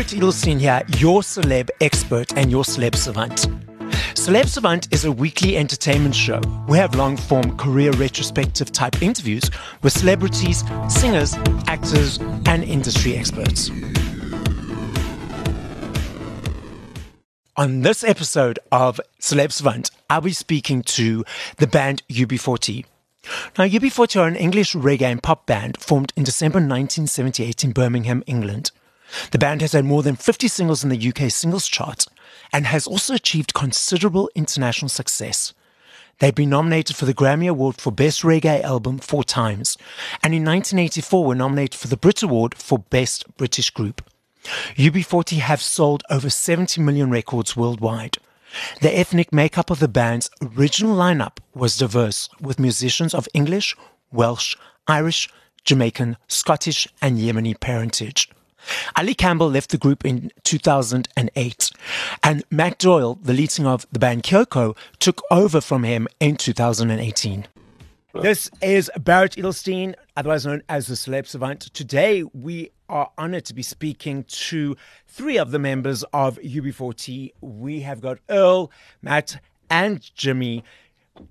Barret Edelstein here, your celeb expert and your celeb savant. Celeb Savant is a weekly entertainment show. We have long form career retrospective type interviews with celebrities, singers, actors, and industry experts. On this episode of Celeb Savant, I'll be speaking to the band UB40. Now, UB40 are an English reggae and pop band formed in December 1978 in Birmingham, England. The band has had more than 50 singles in the UK singles chart and has also achieved considerable international success. They've been nominated for the Grammy Award for Best Reggae Album four times, and in 1984 were nominated for the Brit Award for Best British Group. UB40 have sold over 70 million records worldwide. The ethnic makeup of the band's original lineup was diverse, with musicians of English, Welsh, Irish, Jamaican, Scottish, and Yemeni parentage. Ali Campbell left the group in 2008, and Matt Doyle, the lead singer of the band Kioko, took over from him in 2018. This is Barret Edelstein, otherwise known as the Celeb Savant. Today, we are honored to be speaking to three of the members of UB40. We have got Earl, Matt, and Jimmy.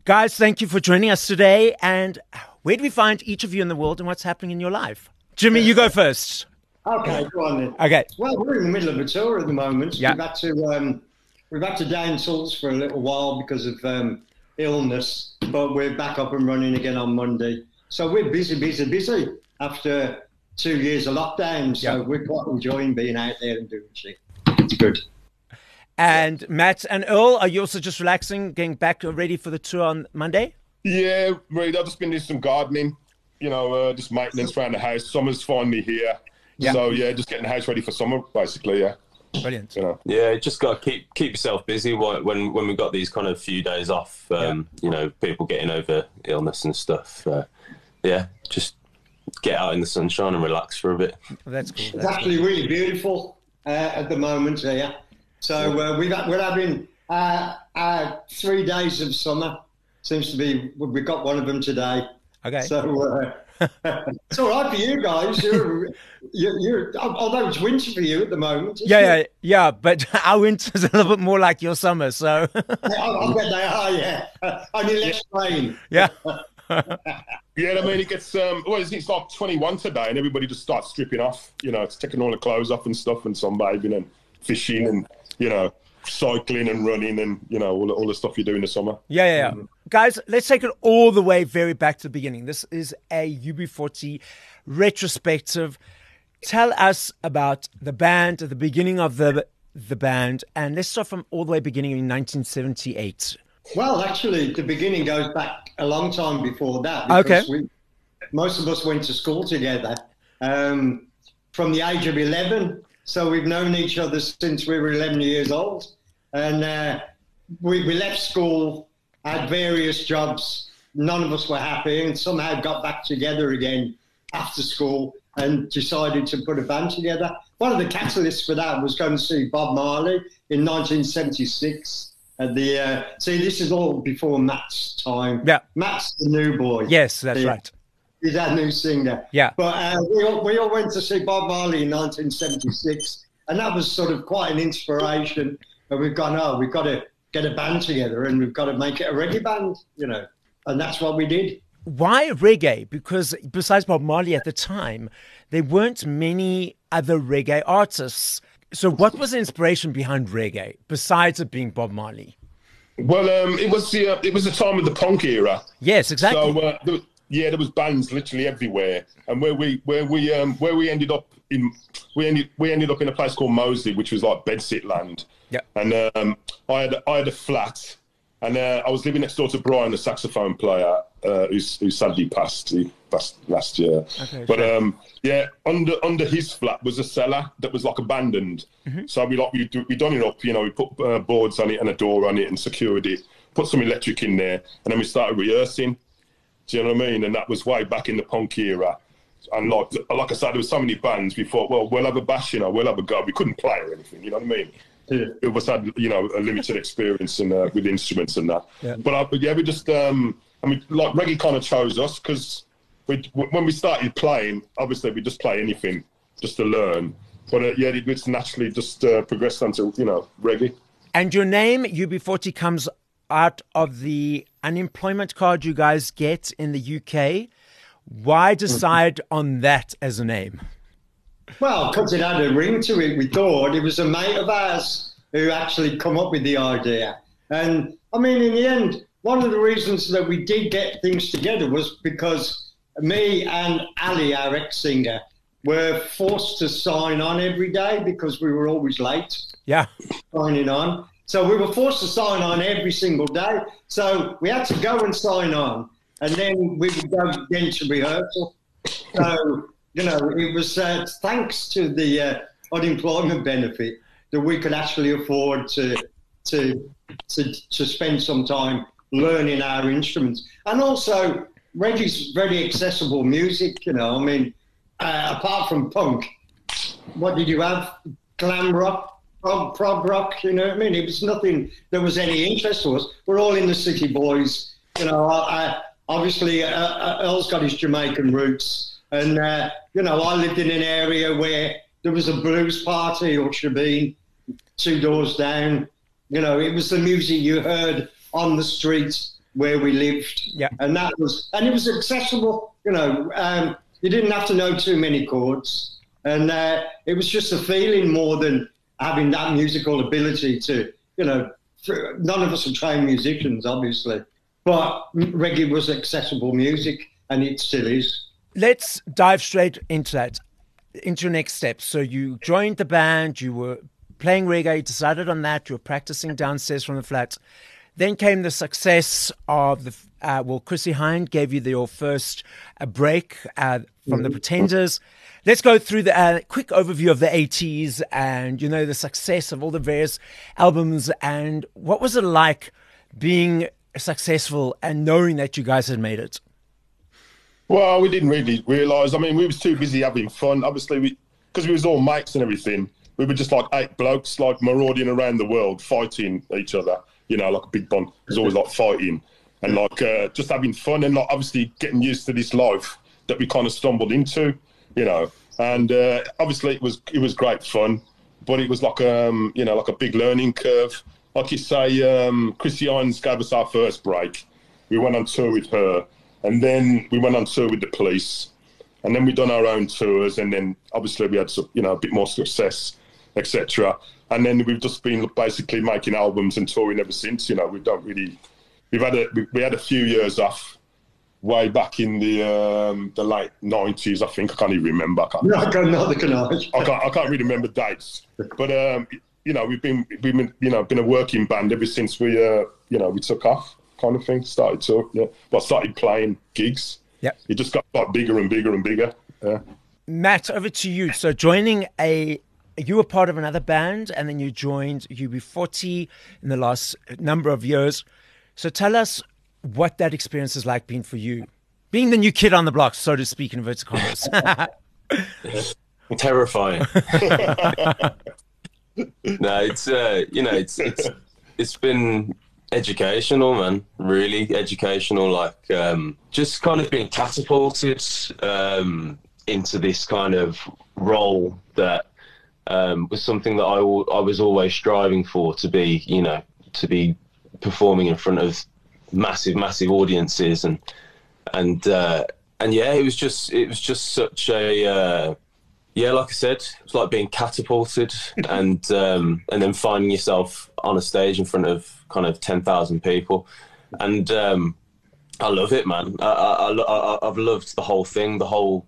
Guys, thank you for joining us today. And where do we find each of you in the world and what's happening in your life? Jimmy, you go first. Okay, go on then. Okay. Well, we're in the middle of a tour at the moment. Yeah. We've had to um, we've had to down tools for a little while because of um, illness, but we're back up and running again on Monday. So we're busy, busy, busy after two years of lockdown. So Yeah. we're quite enjoying being out there and doing shit. It's good. And Matt and Earl, are you also just relaxing, getting back ready for the tour on Monday? Yeah, really. I've just been doing some gardening, you know, uh, just maintenance around the house. Summer's finally here. Yeah. So, yeah, just getting the house ready for summer, basically, yeah. Brilliant. You know. Yeah, just got to keep keep yourself busy wh- when when we've got these kind of few days off. Um, You know, people getting over illness and stuff. Uh, yeah, just get out in the sunshine and relax for a bit. That's cool. It's That's cool. actually really beautiful uh, at the moment here. So uh, we've had, we're having uh, uh, three days of summer. Seems to be we've got one of them today. Okay. So uh, it's all right for you guys. You're, you're, you're, although it's winter for you at the moment. Yeah, yeah, yeah. But our winter's a little bit more like your summer. So, I, I bet they are. Yeah, only less rain. yeah. Yeah, I mean, it gets, um, well, it's, it's like 21 today, and everybody just starts stripping off, you know, it's taking all the clothes off and stuff, and sunbathing and fishing and, you know, cycling and running and, you know, all, the- all the stuff you do in the summer. Yeah, yeah, yeah. Guys, let's take it all the way very back to the beginning. This is a UB40 retrospective. Tell us about the band, the beginning of the the band, and let's start from all the way beginning in 1978. Well, actually, the beginning goes back a long time before that. Okay. We, most of us went to school together um, from the age of 11. So we've known each other since we were 11 years old. And uh, we, we left school, had various jobs. None of us were happy and somehow got back together again after school and decided to put a band together. One of the catalysts for that was going to see Bob Marley in 1976 at the. Uh, see, this is all before Matt's time. Yeah. Matt's the new boy. Yes, that's Yeah. right. He's our new singer. Yeah. But uh, we, all, we all went to see Bob Marley in 1976, and that was sort of quite an inspiration. And we've gone, oh, we've got to get a band together and we've got to make it a reggae band, you know. And that's what we did. Why reggae? Because besides Bob Marley at the time, there weren't many other reggae artists. So, what was the inspiration behind reggae besides it being Bob Marley? Well, um, it was the uh, it was the time of the punk era. Yes, exactly. So uh, there, was- yeah, there was bands literally everywhere, and where we where we um, where we ended up in we ended we ended up in a place called Moseley, which was like bedsit land. Yeah. And um, I had I had a flat, and uh, I was living next door to Brian, the saxophone player, uh, who's who sadly passed. He passed last year. Okay, but sure. um, yeah, under under his flat was a cellar that was like abandoned. Mm-hmm. So we like we we done it up. You know, we put uh, boards on it and a door on it and secured it. Put some electric in there, and then we started rehearsing. Do you know what I mean? And that was way back in the punk era. And like, like I said, there was so many bands. We thought, well, we'll have a bash, you know, we'll have a go. We couldn't play or anything, you know what I mean? Yeah. It was had, you know, a limited experience and uh, with instruments and that. Yeah. But, uh, but yeah, we just, um, I mean, like reggae kind of chose us because we, when we started playing, obviously we just play anything just to learn. but uh, yeah, it was naturally just uh, progressed onto you know reggae. And your name UB40 comes out of the unemployment card you guys get in the UK. Why decide on that as a name? Well, because it had a ring to it, we thought it was a mate of ours who actually come up with the idea. And I mean, in the end, one of the reasons that we did get things together was because me and Ali, our ex-singer, were forced to sign on every day because we were always late. Yeah. Signing on. So we were forced to sign on every single day. So we had to go and sign on, and then we would go again to rehearsal. So you know, it was uh, thanks to the uh, unemployment benefit that we could actually afford to to to to spend some time learning our instruments, and also reggae's very accessible music. You know, I mean, uh, apart from punk, what did you have? Glam rock, prog, prog rock. You know what I mean? It was nothing that was any interest to us. We're all in the city boys. You know, I, I, obviously uh, uh, Earl's got his Jamaican roots, and uh, you know, I lived in an area where there was a blues party or Shebeen, two doors down. You know, it was the music you heard on the streets where we lived. Yeah. And that was, and it was accessible. You know, um, you didn't have to know too many chords, and uh, it was just a feeling more than having that musical ability to, you know, none of us are trained musicians, obviously, but reggae was accessible music, and it still is. Let's dive straight into that, into your next step. So you joined the band, you were playing reggae, you decided on that, you were practicing downstairs from the flat. Then came the success of the uh, well, Chrissie Hynde gave you the, your first uh, break uh, from the Pretenders. Let's go through the uh, quick overview of the 80s and you know the success of all the various albums and what was it like being successful and knowing that you guys had made it. Well, we didn't really realise. I mean, we was too busy having fun. Obviously, we because we was all mates and everything. We were just like eight blokes, like marauding around the world, fighting each other. You know, like a big bond. It was always like fighting and like uh, just having fun and like obviously getting used to this life that we kind of stumbled into. You know, and uh, obviously it was it was great fun, but it was like um you know like a big learning curve. Like you say, um, Chrissie Hynde gave us our first break. We went on tour with her and then we went on tour with the police, and then we done our own tours, and then obviously we had you know a bit more success, etc. And then we've just been basically making albums and touring ever since. You know, we don't really, we've had a we had a few years off, way back in the um, the late nineties. I think I can't even remember. I can't, no, I can't, I can't, I can't really remember dates, but um, you know, we've been we've been you know been a working band ever since we uh, you know we took off kind of thing. Started to, yeah. Well, started playing gigs. Yeah. It just got, got bigger and bigger and bigger. Yeah. Matt, over to you. So joining a, you were part of another band, and then you joined UB40 in the last number of years. So tell us what that experience is like being for you, being the new kid on the block, so to speak, in inverted commas. Terrifying. no, it's uh, you know, it's it's it's been educational man. Really educational like um, just kind of being catapulted um, into this kind of role that um, was something that I, I was always striving for to be you know to be performing in front of massive massive audiences and and uh, and yeah it was just it was just such a uh, yeah, like I said, it's like being catapulted and um, and then finding yourself on a stage in front of kind of ten thousand people, and um, I love it, man. I, I, I, have loved the whole thing, the whole,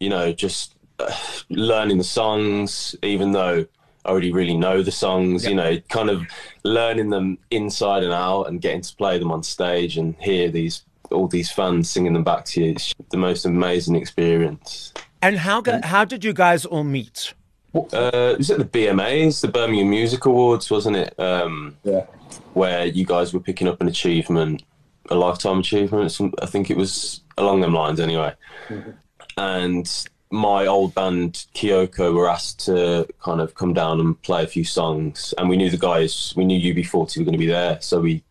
you know, just uh, learning the songs, even though I already really know the songs. You know, kind of learning them inside and out, and getting to play them on stage and hear these all these fans singing them back to you. It's the most amazing experience. And how how did you guys all meet? Uh, was it the BMAs, the Birmingham Music Awards, wasn't it? Um, yeah. Where you guys were picking up an achievement, a lifetime achievement. I think it was along them lines, anyway. Mm-hmm. And my old band Kioko were asked to kind of come down and play a few songs, and we knew the guys. We knew UB40 were going to be there, so we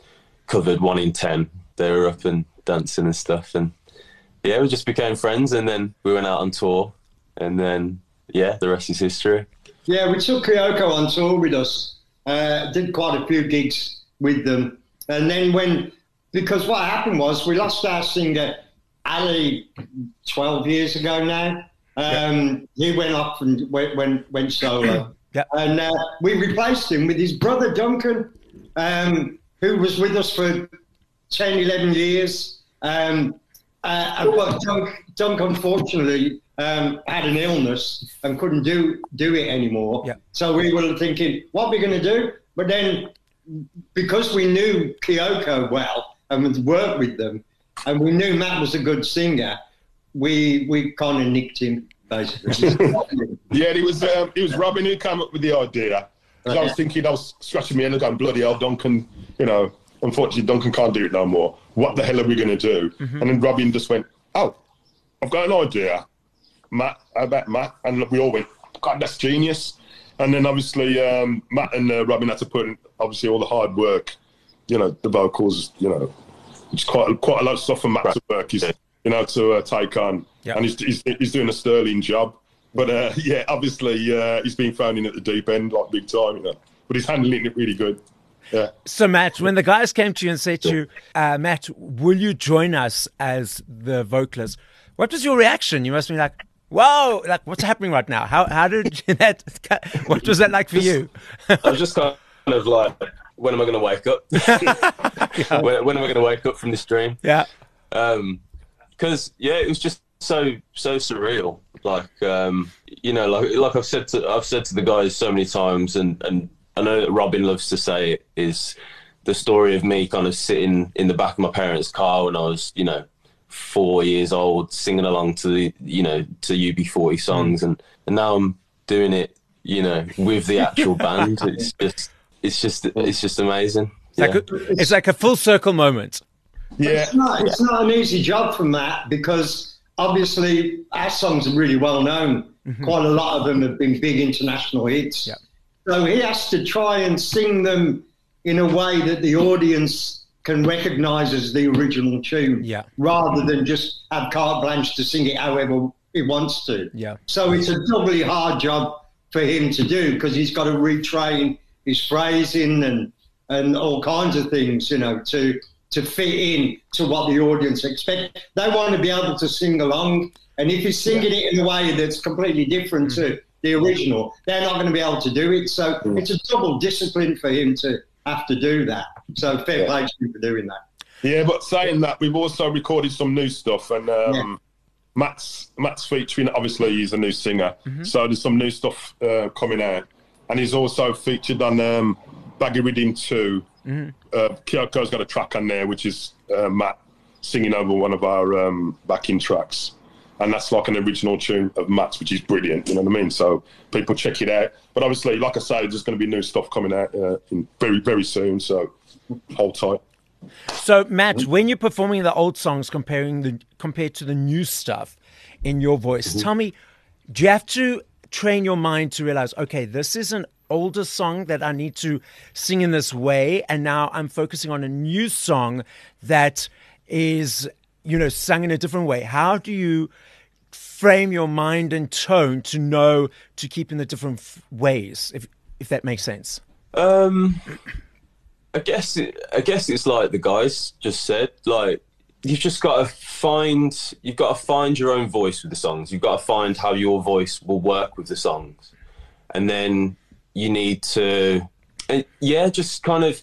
covered one in ten. They were up and dancing and stuff, and yeah, we just became friends, and then we went out on tour, and then yeah, the rest is history. Yeah, we took Kioko on tour with us. Uh, did quite a few gigs with them, and then when because what happened was we lost our singer Ali twelve years ago now. Um, yeah. He went off and went went, went solo, yeah. and uh, we replaced him with his brother Duncan, um, who was with us for 10, 11 years. Um, uh, but Dunk, Dunk unfortunately um, had an illness and couldn't do do it anymore. Yeah. So we were thinking, what are we going to do? But then, because we knew Kioko well and worked with them, and we knew Matt was a good singer, we we kind of nicked him basically. yeah, it was um, it was Robin who came up with the idea. I was thinking, I was scratching my head and going, bloody hell, Duncan, you know, unfortunately, Duncan can't do it no more. What the hell are we going to do? Mm-hmm. And then Robin just went, oh, I've got an idea. Matt, I bet Matt. And we all went, God, that's genius. And then obviously um, Matt and uh, Robin had to put in obviously all the hard work, you know, the vocals, you know, it's quite quite a lot of stuff for Matt right. to work, he's, you know, to uh, take on. Yep. And he's, he's, he's, doing a sterling job. But uh, yeah, obviously uh, he's been thrown in at the deep end like big time, you know. But he's handling it really good. Yeah. So, Matt, when the guys came to you and said to you, uh, Matt, will you join us as the vocalist? What was your reaction? You must be like, whoa, like what's happening right now? How how did that? What was that like for you? I was just kind of like, when am I going to wake up? yeah. when, when, am I going to wake up from this dream? Yeah. Because um, yeah, it was just so so surreal. Like um, you know, like like I've said to I've said to the guys so many times, and and I know that Robin loves to say is the story of me kind of sitting in the back of my parents' car when I was, you know, four years old, singing along to the, you know, to UB40 songs, mm. and and now I'm doing it, you know, with the actual band. It's just, it's just, it's just amazing. It's, yeah. like, a, it's like a full circle moment. Yeah, it's not, it's not an easy job from that because obviously our songs are really well known. Mm-hmm. Quite a lot of them have been big international hits. Yeah. So he has to try and sing them in a way that the audience can recognise as the original tune, yeah. rather than just have carte blanche to sing it however he wants to. Yeah. So it's a doubly hard job for him to do because he's got to retrain his phrasing and and all kinds of things, you know, to to fit in to what the audience expect. They want to be able to sing along, and if he's singing yeah. it in a way that's completely different mm. to the original, they're not going to be able to do it. So mm. it's a double discipline for him to have to do that. So fair play to you for doing that. Yeah, but saying that, we've also recorded some new stuff, and um, yeah. Matt's Matt's featuring. Obviously, he's a new singer, mm-hmm. so there's some new stuff uh, coming out, and he's also featured on um, Bagariddim 2 mm-hmm. uh, Kioko's got a track on there, which is uh, Matt singing over one of our um, backing tracks and that's like an original tune of Matt's, which is brilliant. You know what I mean? So people check it out. But obviously, like I say, there's going to be new stuff coming out uh, in very very soon. So hold tight. So Matt, mm-hmm. when you're performing the old songs, comparing the compared to the new stuff in your voice, mm-hmm. tell me, do you have to train your mind to realize, okay, this is an older song that I need to sing in this way, and now I'm focusing on a new song that is you know, sung in a different way? How do you frame your mind and tone to know to keep in the different f- ways, if if that makes sense? Um, I guess it, I guess it's like the guys just said. Like you've just got to find you've got to find your own voice with the songs. You've got to find how your voice will work with the songs, and then you need to, uh, yeah, just kind of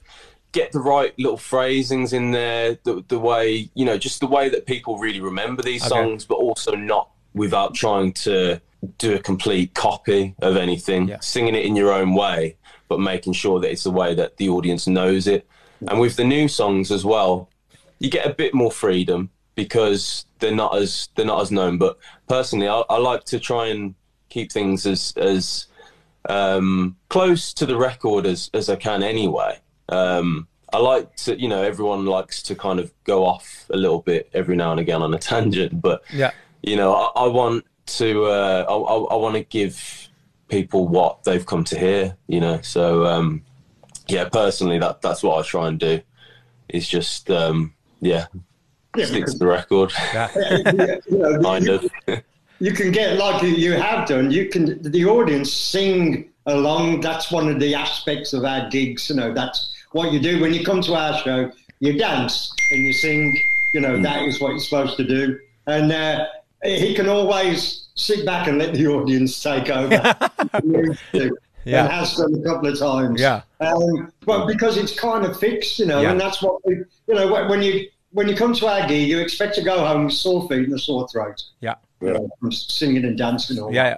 get the right little phrasings in there, the, the way, you know, just the way that people really remember these okay. songs, but also not without trying to do a complete copy of anything, yeah. singing it in your own way, but making sure that it's the way that the audience knows it. And with the new songs as well, you get a bit more freedom because they're not as they're not as known. But personally, I, I like to try and keep things as as um, close to the record as as I can anyway. Um, I like to, you know, everyone likes to kind of go off a little bit every now and again on a tangent, but yeah, you know, I, I want to, uh, I, I, I want to give people what they've come to hear, you know. So, um, yeah, personally, that that's what I try and do. Is just, um, yeah, yeah, stick to the record. Yeah. you know, kind of. you can get like you have done. You can the audience sing along. That's one of the aspects of our gigs. You know, that's what you do when you come to our show. You dance and you sing. You know, that is what you're supposed to do. And uh, he can always sit back and let the audience take over. yeah. And has done a couple of times. Yeah. Um, but because it's kind of fixed, you know, yeah. and that's what we, you know, when you when you come to our gig, you expect to go home with sore feet and a sore throat. Yeah. You know, from singing and dancing all. Yeah,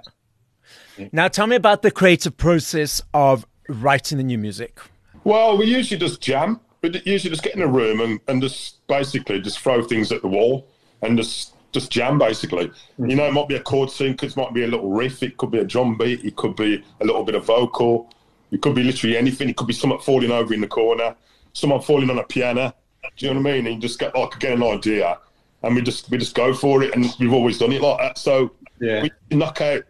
yeah. Now, tell me about the creative process of writing the new music. Well, we usually just jam. We usually just get in a room and, and just basically just throw things at the wall and just just jam basically. Mm-hmm. You know, it might be a chord sequence, it might be a little riff, it could be a drum beat, it could be a little bit of vocal, it could be literally anything. It could be someone falling over in the corner, someone falling on a piano. Do you know what I mean? And you just get like get an idea, and we just we just go for it, and we've always done it like that. So yeah. we knock out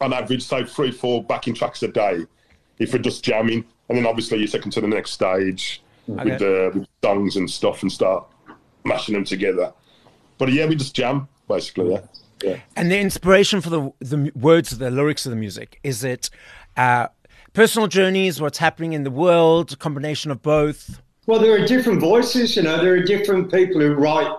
on average say three four backing tracks a day if we're just jamming, and then obviously you take them to the next stage okay. with the with songs and stuff and start mashing them together. But yeah, we just jam basically. Yeah. Yeah. And the inspiration for the the words, the lyrics of the music, is it uh, personal journeys, what's happening in the world, a combination of both? Well, there are different voices. You know, there are different people who write.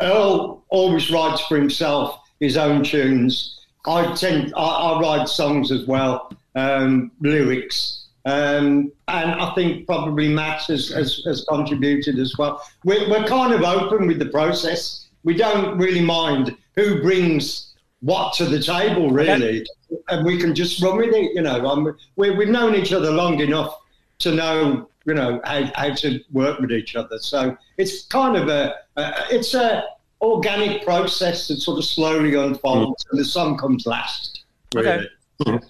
Earl always writes for himself his own tunes. I tend, I, I write songs as well, um, lyrics. Um, and I think probably Matt has, has, has contributed as well. We're, we're kind of open with the process we don't really mind who brings what to the table, really, okay. and we can just run with it. You know, um, we, we've known each other long enough to know, you know, how, how to work with each other. So it's kind of a, a it's a organic process that sort of slowly unfolds, mm. and the song comes last. Really. Okay.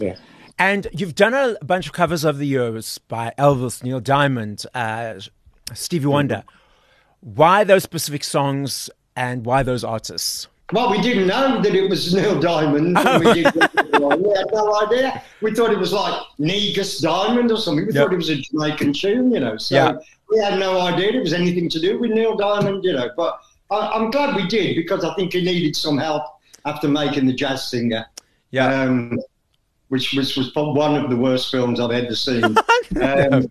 Yeah. And you've done a bunch of covers over the years by Elvis, Neil Diamond, uh, Stevie Wonder. Mm-hmm. Why those specific songs and why those artists? Well, we didn't know that it was Neil Diamond. Oh. We, we, had no idea. We thought it was like Negus Diamond or something. We yep. thought it was a Jamaican tune, you know. So yeah. we had no idea it was anything to do with Neil Diamond, you know. But I, am glad we did because I think he needed some help after making The Jazz Singer. Yeah. Um, which, which was one of the worst films I've ever seen. Um,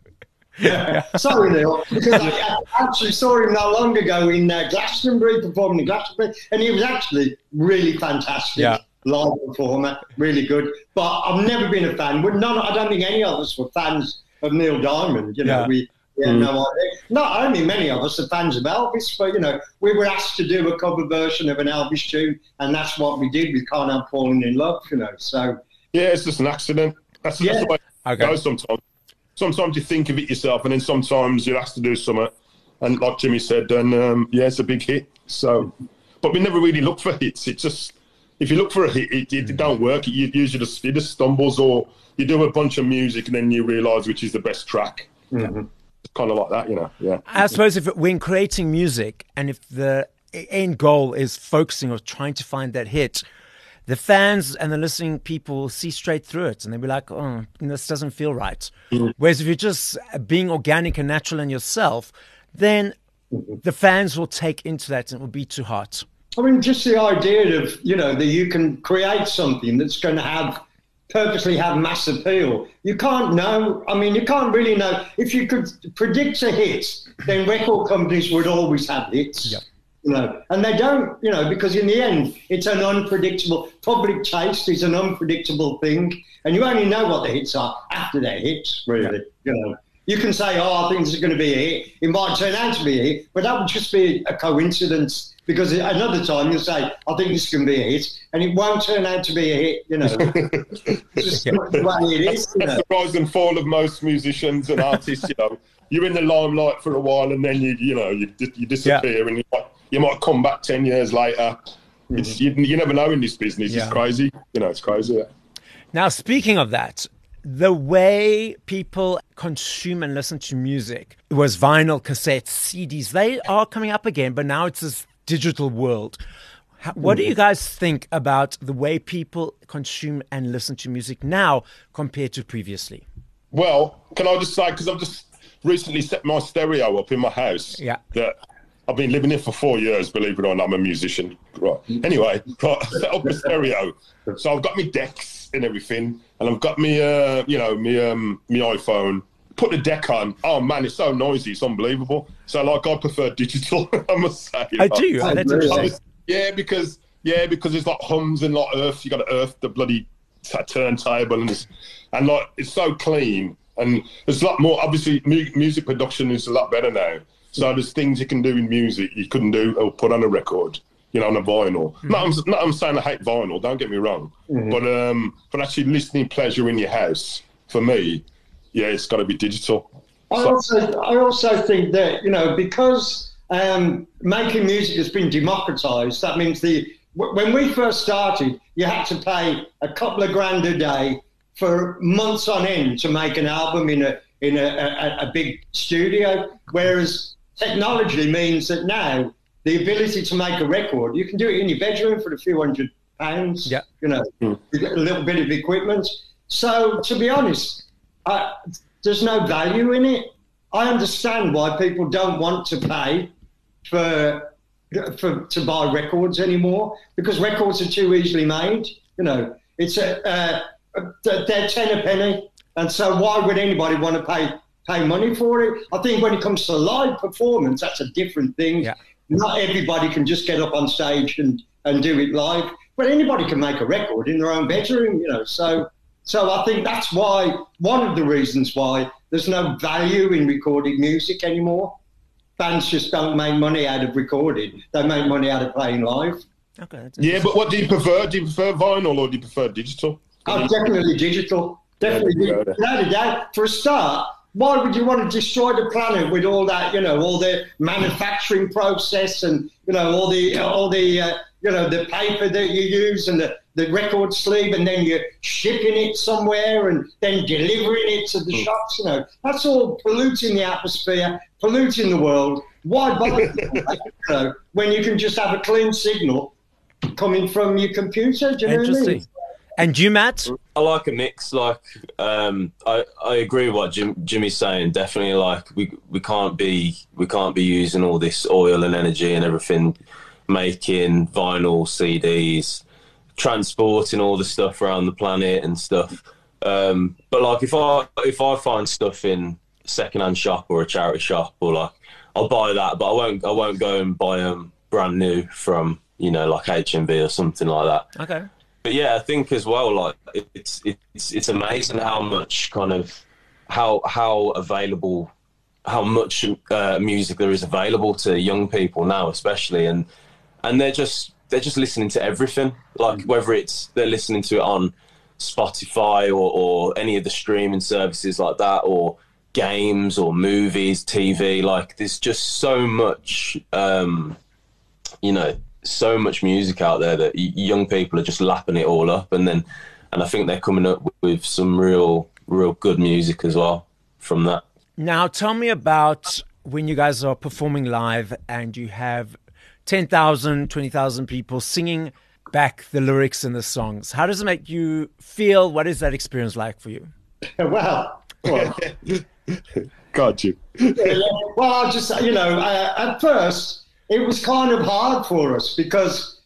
Sorry, Neil, because I, actually saw him not long ago in uh, Glastonbury performing in Glastonbury, and he was actually really fantastic. Yeah. Live performer, really good. But I've never been a fan. We're none, I don't think any of us were fans of Neil Diamond. You know, yeah. we, we had mm. no idea. Not only many of us are fans of Elvis, but you know, we were asked to do a cover version of an Elvis tune, and that's what we did. We can't help falling in love, you know. So yeah, it's just an accident. That's, yeah. that's the way it okay. goes sometimes sometimes you think of it yourself, and then sometimes you have to do something. And like Jimmy said, and um, yeah, it's a big hit. So, but we never really look for hits. It just if you look for a hit, it, it, it don't work. It usually just it just stumbles, or you do a bunch of music and then you realise which is the best track. Mm-hmm. It's kind of like that, you know. Yeah. I suppose if when creating music, and if the end goal is focusing or trying to find that hit, the fans and the listening people see straight through it and they'll be like, oh, this doesn't feel right. Mm-hmm. Whereas if you're just being organic and natural in yourself, then mm-hmm. the fans will take into that and it will be too hot. I mean, just the idea of, you know, that you can create something that's going to have purposely have mass appeal. You can't know. I mean, you can't really know. If you could predict a hit, then record companies would always have hits. Yep. You know, and they don't, you know, because in the end, it's an unpredictable public taste is an unpredictable thing, and you only know what the hits are after they're hits, really. Yeah. You know, you can say, "Oh, I think this is going to be a hit." It might turn out to be a hit, but that would just be a coincidence. Because another time you'll say, "I think this can be a hit," and it won't turn out to be a hit. You know, it's just the way it is. That's the rise and fall of most musicians and artists. You know, you're in the limelight for a while, and then you, you know, you you disappear, yeah. and you you might come back 10 years later. Mm-hmm. You, you, never know in this business. Yeah. It's crazy. You know, it's crazy. Yeah. Now, speaking of that, the way people consume and listen to music it was vinyl, cassettes, CDs. They are coming up again, but now it's this digital world. What do you guys think about the way people consume and listen to music now compared to previously? Well, can I just say, because I've just recently set my stereo up in my house. Yeah. That I've been living here for four years. Believe it or not, I'm a musician. Right. Anyway, right, I set up a stereo. So I've got my decks and everything, and I've got me, uh, you know, me, um, my iPhone. Put the deck on. Oh man, it's so noisy. It's unbelievable. So like, I prefer digital. I must say. I do. Oh, that's interesting. Yeah, because yeah, because it's like hums and like earth. You got to earth the bloody turntable and and like it's so clean and there's a lot more. Obviously, mu- music production is a lot better now. So there's things you can do in music you couldn't do or put on a record, you know, on a vinyl. Mm-hmm. Not, I'm, not I'm saying I hate vinyl. Don't get me wrong, mm-hmm. but um, but actually listening pleasure in your house for me, yeah, it's got to be digital. I so, also I also think that you know because um, making music has been democratized. That means the when we first started, you had to pay a couple of grand a day for months on end to make an album in a in a, a, a big studio. Whereas technology means that now the ability to make a record, you can do it in your bedroom for a few hundred pounds. Yeah. You know, mm. a little bit of equipment. So to be honest, uh, there's no value in it. I understand why people don't want to pay for for, to buy records anymore because records are too easily made. You know, it's a uh, Uh, they're ten a penny, and so why would anybody want to pay pay money for it? I think when it comes to live performance, that's a different thing. Yeah. Not everybody can just get up on stage and, and do it live, but anybody can make a record in their own bedroom. You know, so so I think that's why one of the reasons why there's no value in recorded music anymore bands just don't make money out of recording. They make money out of playing live. Okay. Yeah, but what do you prefer? Do you prefer vinyl or do you prefer digital? Oh, definitely digital. Definitely. Yeah, doubt. For a start, why would you want to destroy the planet with all that, you know, all the manufacturing process and, you know, all the, all the, uh, you know, the paper that you use and the, the record sleeve and then you're shipping it somewhere and then delivering it to the mm. shops, you know, that's all polluting the atmosphere, polluting the world. Why bother, you know, when you can just have a clean signal coming from your computer? Do you know what I mean? And you, Matt? I like a mix. Like, um, I I agree with what Jim, Jimmy's saying. Definitely, like we we can't be we can't be using all this oil and energy and everything, making vinyl CDs, transporting all the stuff around the planet and stuff. Um, but like, if I if I find stuff in a secondhand shop or a charity shop or like, I'll buy that, but I won't I won't go and buy them brand new from you know like HMV or something like that. Okay but yeah, I think as well, like it's it's it's amazing how much kind of how how available how much uh, music there is available to young people now, especially, and and they're just they're just listening to everything, like whether it's they're listening to it on Spotify or, or any of the streaming services like that, or games or movies, TV. Like there's just so much, um, you know, so much music out there that young people are just lapping it all up, and then and I think they're coming up with some real real good music as well from that. Now, tell me about when you guys are performing live and you have 10,000, 20,000 people singing back the lyrics and the songs. How does it make you feel? What is that experience like for you? well, well. got you. well, I just, you know, uh, at first, it was kind of hard for us because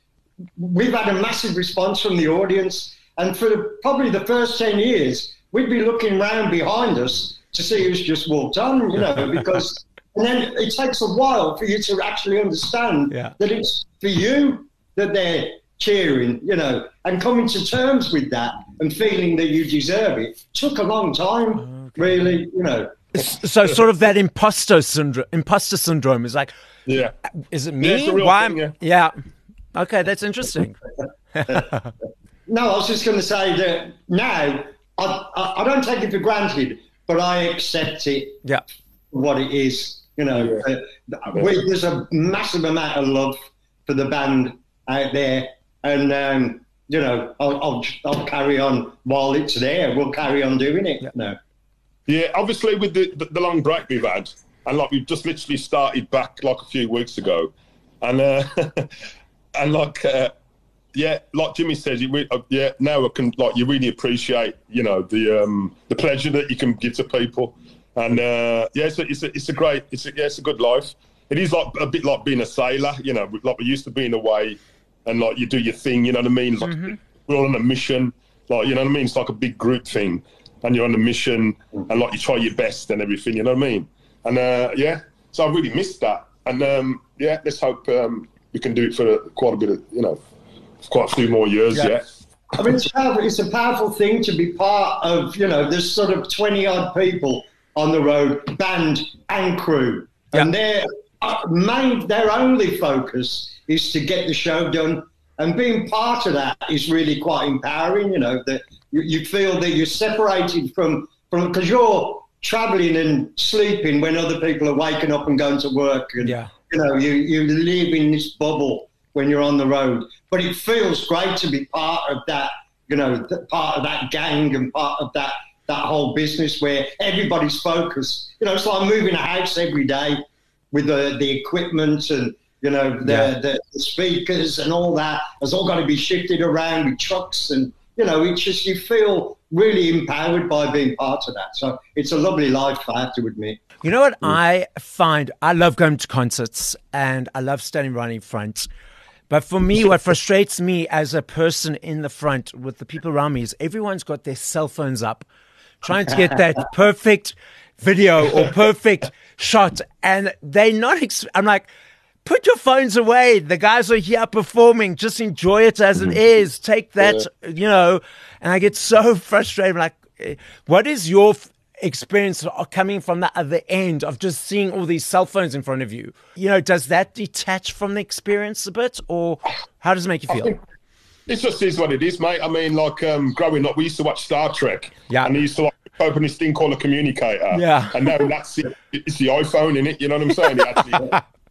we've had a massive response from the audience. And for the, probably the first 10 years, we'd be looking round behind us to see who's just walked on, you know, because, and then it takes a while for you to actually understand yeah. that it's for you that they're cheering, you know, and coming to terms with that and feeling that you deserve it took a long time, okay. really, you know. So, sort of that imposter syndrome, imposter syndrome is like, yeah. Is it me? Yeah, Why? Thing, yeah. yeah. Okay, that's interesting. no, I was just going to say that now I, I, I, don't take it for granted, but I accept it. Yeah. What it is, you know, uh, we, there's a massive amount of love for the band out there, and um, you know, I'll, I'll, I'll carry on while it's there. We'll carry on doing it. Yeah. No. Yeah, obviously with the, the, the long break we've had, and like we've just literally started back like a few weeks ago, and uh, and like uh, yeah, like Jimmy says, you re- uh, yeah now I can like you really appreciate you know the um, the pleasure that you can give to people, and uh, yeah, it's a, it's a, it's a great it's a, yeah, it's a good life. it is like a bit like being a sailor, you know, like we used to being away and like you do your thing, you know what I mean? Like mm-hmm. we're all on a mission, like you know what I mean? It's like a big group thing, and you're on a mission, and like you try your best and everything, you know what I mean? And uh, yeah, so I really missed that, and um, yeah, let's hope um, we can do it for quite a bit of, you know, quite a few more years. Yeah. yeah. I mean, it's, powerful, it's a powerful thing to be part of, you know, there's sort of 20 odd people on the road, band and crew. Yeah. And their uh, main, their only focus is to get the show done. And being part of that is really quite empowering, you know, that you, you feel that you're separated from, from because you're traveling and sleeping when other people are waking up and going to work. And, yeah. you know, you, you live in this bubble when you're on the road. But it feels great to be part of that, you know, part of that gang and part of that that whole business where everybody's focused. You know, it's like moving a house every day with the, the equipment and you know the, yeah. the, the, speakers and all that has all got to be shifted around with trucks and you know it's just you feel really empowered by being part of that so it's a lovely life i have to admit you know what mm. i find i love going to concerts and i love standing right in front but for me, what frustrates me as a person in the front with the people around me is everyone's got their cell phones up, trying to get that perfect video or perfect shot. And they're not, ex- I'm like, put your phones away. The guys are here performing. Just enjoy it as it mm-hmm. Take that, you know. And I get so frustrated. like, eh, what is your experience coming from the other end of just seeing all these cell phones in front of you. You know, does that detach from the experience a bit, or how does it make you feel? It just is what it is, mate. I mean, like um, growing up, we used to watch Star Trek. Yeah. And they used to like open this thing called a communicator. Yeah. And now that's it. It's the iPhone in it. You know what I'm saying? It actually,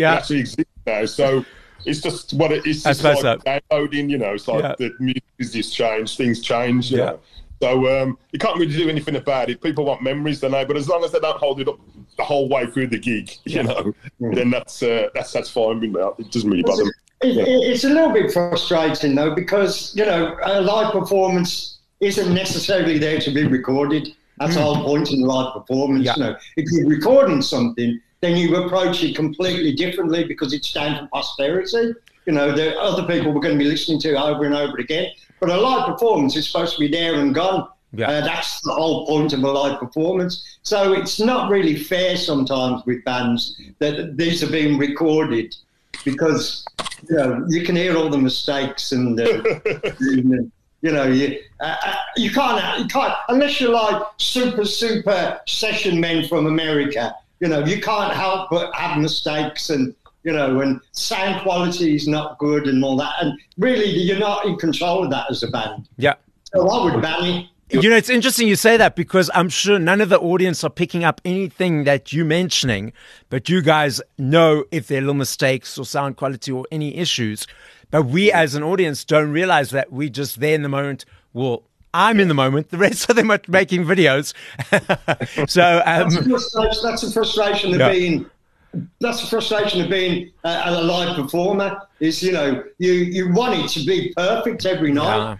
yeah. It actually exists now. So it's just what it is. It's like so. downloading. You know, it's like yeah. the music has just changed. Things change. yeah. Know? So um, you can't really do anything about it. People want memories, don't they? But as long as they don't hold it up the whole way through the gig, you know, mm. then that's uh, that's that's fine with me. It doesn't really bother me. It, it's a little bit frustrating though because you know a live performance isn't necessarily there to be recorded. That's mm. the whole point in live performance. Yeah. You know, if you're recording something, then you approach it completely differently because it's down to posterity. You know, the other people we're going to be listening to over and over again. But a live performance is supposed to be there and gone. Yeah. Uh, that's the whole point of a live performance. So it's not really fair sometimes with bands that these are being recorded because you know you can hear all the mistakes and uh, you know you uh, uh, you can't you can't unless you're like super super session men from America. You know you can't help but have mistakes and you know, and sound quality is not good and all that. And really, you're not in control of that as a band. Yeah. So I would ban it. You know, it's interesting you say that because I'm sure none of the audience are picking up anything that you're mentioning, but you guys know if there are little mistakes or sound quality or any issues. But we as an audience don't realize that we're just there in the moment. Well, I'm in the moment. The rest of them are making videos. so um, that's, a frustration, that's a frustration of yeah. being that's the frustration of being a, a, live performer is you know you you want it to be perfect every night yeah.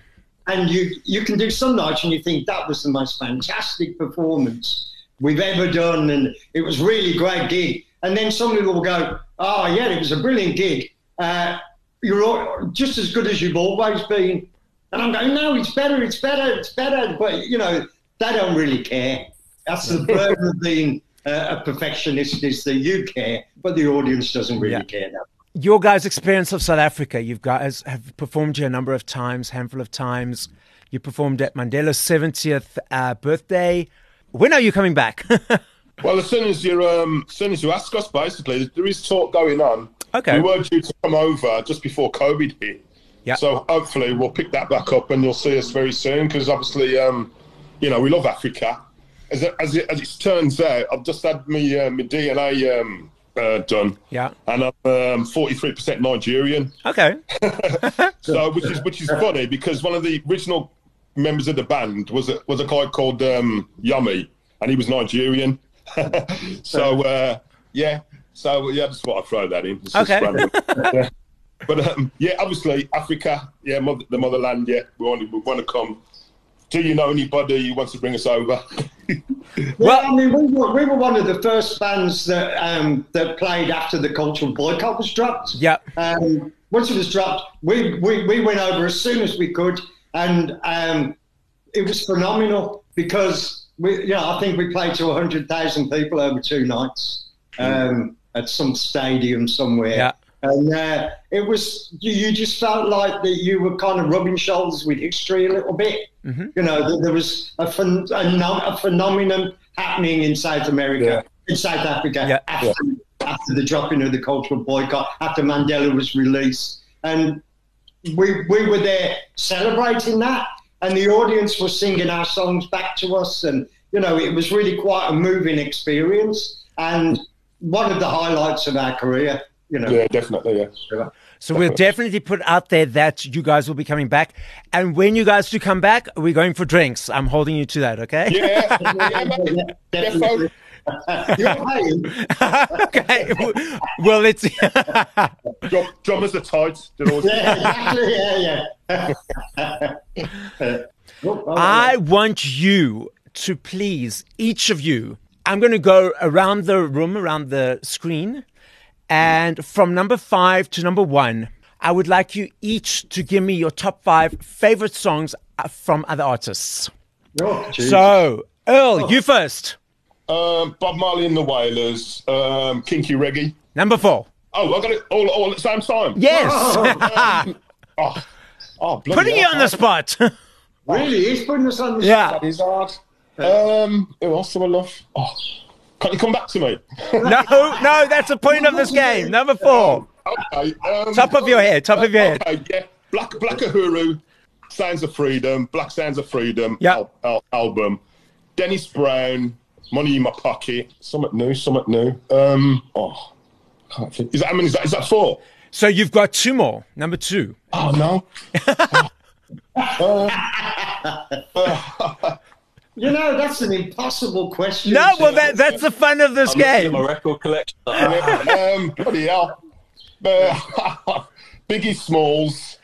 and you you can do some nights and you think that was the most fantastic performance we've ever done and it was really great gig and then somebody will go oh yeah it was a brilliant gig uh, you're all, just as good as you've always been and i'm going no it's better it's better it's better but you know they don't really care that's the burden of being uh, a perfectionist is that you care, but the audience doesn't really yeah. care now. Your guys' experience of South Africa, you've guys have performed here a number of times, handful of times. You performed at Mandela's 70th uh, birthday. When are you coming back? well, as soon as you um, as soon as you ask us, basically, there is talk going on. Okay. We were due to come over just before COVID hit. Yeah. So hopefully we'll pick that back up and you'll see us very soon because obviously, um, you know, we love Africa as it, as it, as it turns out, I've just had my, uh, my DNA um, uh, done. Yeah. And I'm um, 43% Nigerian. Okay. so, which is which is funny because one of the original members of the band was a, was a guy called um, Yomi, and he was Nigerian. so, uh, yeah. So, yeah, just thought I'd throw that in. It's okay. Yeah. But um, yeah, obviously Africa, yeah, mother, the motherland. Yeah, we want we want to come do you know anybody who wants to bring us over? Well- I mean, we were, we were one of the first bands that um, that played after the cultural boycott was dropped. Yeah. Um, once it was dropped, we, we, we went over as soon as we could, and um, it was phenomenal because we, you know, I think we played to 100,000 people over two nights um, at some stadium somewhere. Yeah. And uh, it was, you, you just felt like that you were kind of rubbing shoulders with history a little bit. You know, that there was a, phen- a, nom- a phenomenon happening in South America, Yeah. in South Africa, Yeah. after, after the dropping of the cultural boycott, after Mandela was released. And we, we were there celebrating that, and the audience was singing our songs back to us. And, you know, it was really quite a moving experience and one of the highlights of our career, you know. Yeah, definitely. Yeah. So we'll definitely put out there that you guys will be coming back. And when you guys do come back, we're going for drinks. I'm holding you to that, okay? Yeah, yeah, mate. Definitely. You're paying. okay. Well, let's. Drum, drummers are tight. Yeah, exactly. Yeah, yeah. I want you to please, each of you, I'm going to go around the room, around the screen, and from number five to number one, I would like you each to give me your top five favorite songs uh, from other artists. oh, So, Earl, you first. um, Bob Marley and the Wailers, um, Kinky Reggae. Number four. Oh, I got it all, all at the same time. Yes. Oh, oh bloody Putting you on the spot. really, he's putting us on the spot. yeah. That is hard. Um, who else do I love? Oh, can't you come back to me? No, no, that's the point of this game. Number four. Okay. Um, Top of your head. Top of your head. Okay, yeah. Black Black Uhuru, Sounds of Freedom, Black Sounds of Freedom Yeah. al- al- album. Dennis Brown, Money in My Pocket, something new, something new. Um, oh, can't think. Is that, I mean, is that, is that four? So you've got two more. Number two. Oh, no. You know, that's an impossible question. No, to well, that, that's the fun of this I'm game. my record collection. um, bloody hell. Uh, Biggie Smalls.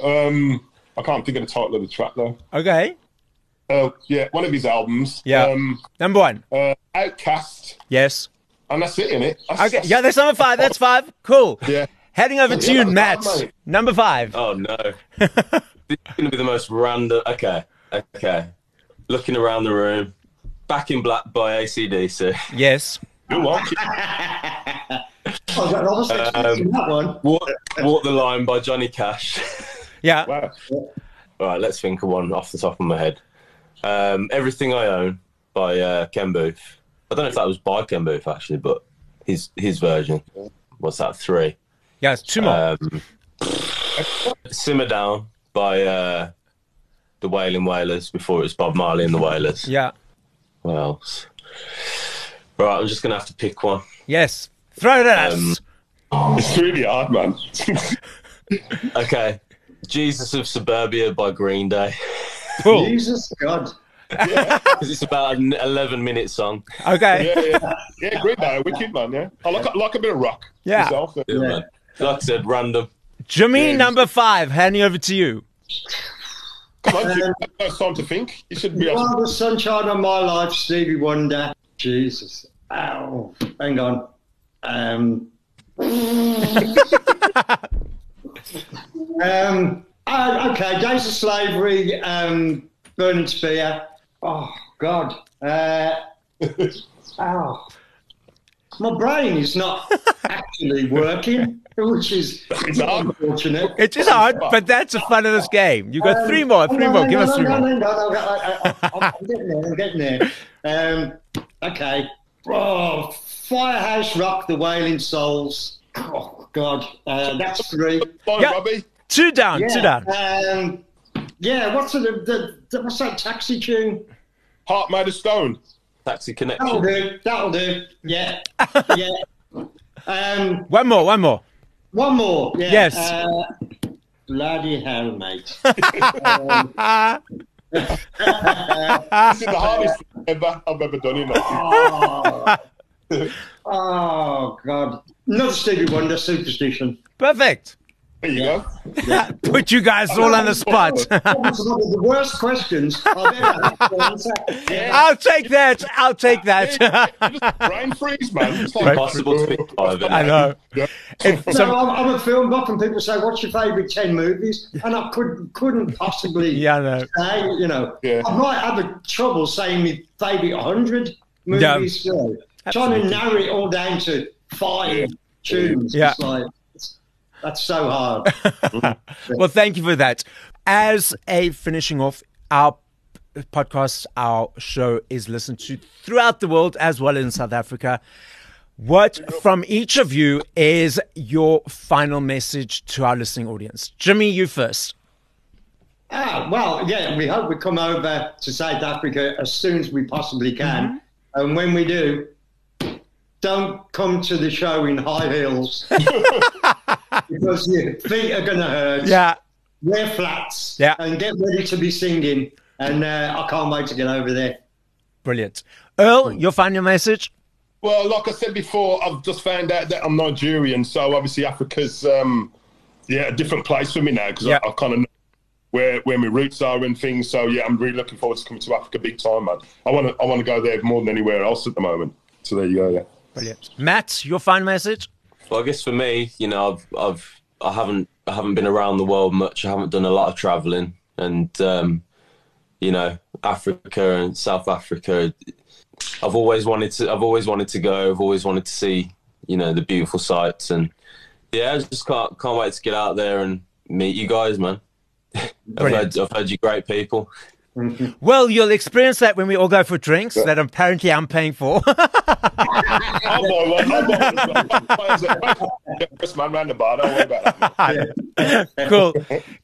Um, I can't think of the title of the track, though. Okay. Uh, yeah, one of his albums. Yeah. Um, Number one. uh, OutKast. Yes. And that's it, innit? That's, Okay. that's- Yeah, that's number five. That's five. Cool. Yeah. Heading over to you, Matt. Number five. Oh no. this is gonna be the most random okay. Okay. Looking around the room. Back in Black by AC/DC. Yes. You like it? I was expecting Um, that one. Walk, Walk the Line by Johnny Cash. Yeah. Wow. All right, let's think of one off the top of my head. Um, Everything I Own by uh, Ken Boothe. I don't know if that was by Ken Boothe actually, but his his version. What's that? Three. Yes. Two more. Um, Simmer Down by uh, the Wailing Wailers before it was Bob Marley and the Wailers. yeah. What else? Right, I'm just gonna have to pick one. Yes. Throw it at Um, us. It's really hard, man. Okay, Jesus of Suburbia by Green Day Cool. Jesus God. because it's about an 11 minute song. Okay. yeah, yeah. Yeah, great day. Wicked, man, yeah. I like, I like a bit of rock. Yeah. Myself, yeah. Yeah, man. Like I said, random. Jimmy, Yeah. number five. Handing over to you. Come on. It's time to think. You should be You are the sunshine of my life, Stevie Wonder. Jesus. Ow. Hang on. Um, um, uh, okay, Days of Slavery, um, Burning Spear. Oh, God. Uh, ow. My brain is not actually working, which is It's hard. unfortunate. It is hard, but that's the fun of this game. You got three more. Three Um, more. hang Give on, us three hang on, more. hang on, I- I- I- I'm getting there. I'm getting there. Um, okay. Oh, Firehouse Rock, The Wailing Souls. Oh God, uh, that's three. Fine, Yeah. Robbie. Two down. Two down. Um, yeah. What's the, the, the what's that taxi tune? Heart made of stone. Taxi That'll do. That'll do. Yeah. Yeah. Um, One more. One more. one more. Yeah. Yes. Uh, bloody hell, mate. Ah, This is the hardest thing ever I've ever done in life. Oh, oh God. Another Stevie Wonder, Superstition. perfect. There you go. Put you guys all on the spot. That was one of the worst questions I've ever had to answer. I'll take that. I'll take that. Just brain freeze, man. It's like Impossible to pick five. I know. Yeah. If So some- I'm, I'm a film buff, and people say, "What's your favourite ten movies?" And I couldn't couldn't possibly yeah, I know. say, you know, Yeah. I might have a trouble saying my favourite hundred movies. You know, trying to narrow it all down to five tunes. Yeah. It's like, it's- that's so hard. Well, thank you for that. As a finishing off, our podcast, our show is listened to throughout the world as well as in South Africa. What from each of you is your final message to our listening audience? Jimmy, you first. Ah, well, yeah, we hope we come over to South Africa as soon as we possibly can. And when we do, don't come to the show in high heels because your feet are going to hurt. Yeah. Wear flats Yeah. and get ready to be singing. And uh, I can't wait to get over there. Brilliant. Earl, your final message? Well, like I said before, I've just found out that I'm Nigerian, so obviously Africa's um, yeah a different place for me now because Yeah. I, I kind of know where where my roots are and things. So yeah, I'm really looking forward to coming to Africa big time, man. I want to I want to go there more than anywhere else at the moment. So there you go. Yeah. Brilliant. Matt, your final message? Well, I guess for me, you know, I've, I've, I haven't, I haven't been around the world much. I haven't done a lot of traveling, and um, you know, Africa and South Africa. I've always wanted to. I've always wanted to go. I've always wanted to see, you know, the beautiful sights, and yeah, I just can't, can't wait to get out there and meet you guys, man. I've heard, I've heard you great people. Mm-hmm. Well, you'll experience that when we all go for drinks that apparently I'm paying for. I'll buy one. I'll buy one. Chris man round the bar. Don't worry about that. cool.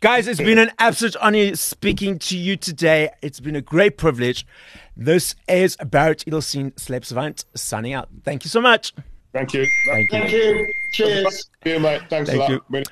Guys, it's been an absolute honor speaking to you today. It's been a great privilege. This is Barret Edelstein, Celeb Savant, signing out. Thank you so much. Thank you. Thank you. Thank you. Cheers. Thank you, mate. Thanks Thank for you. that. Really-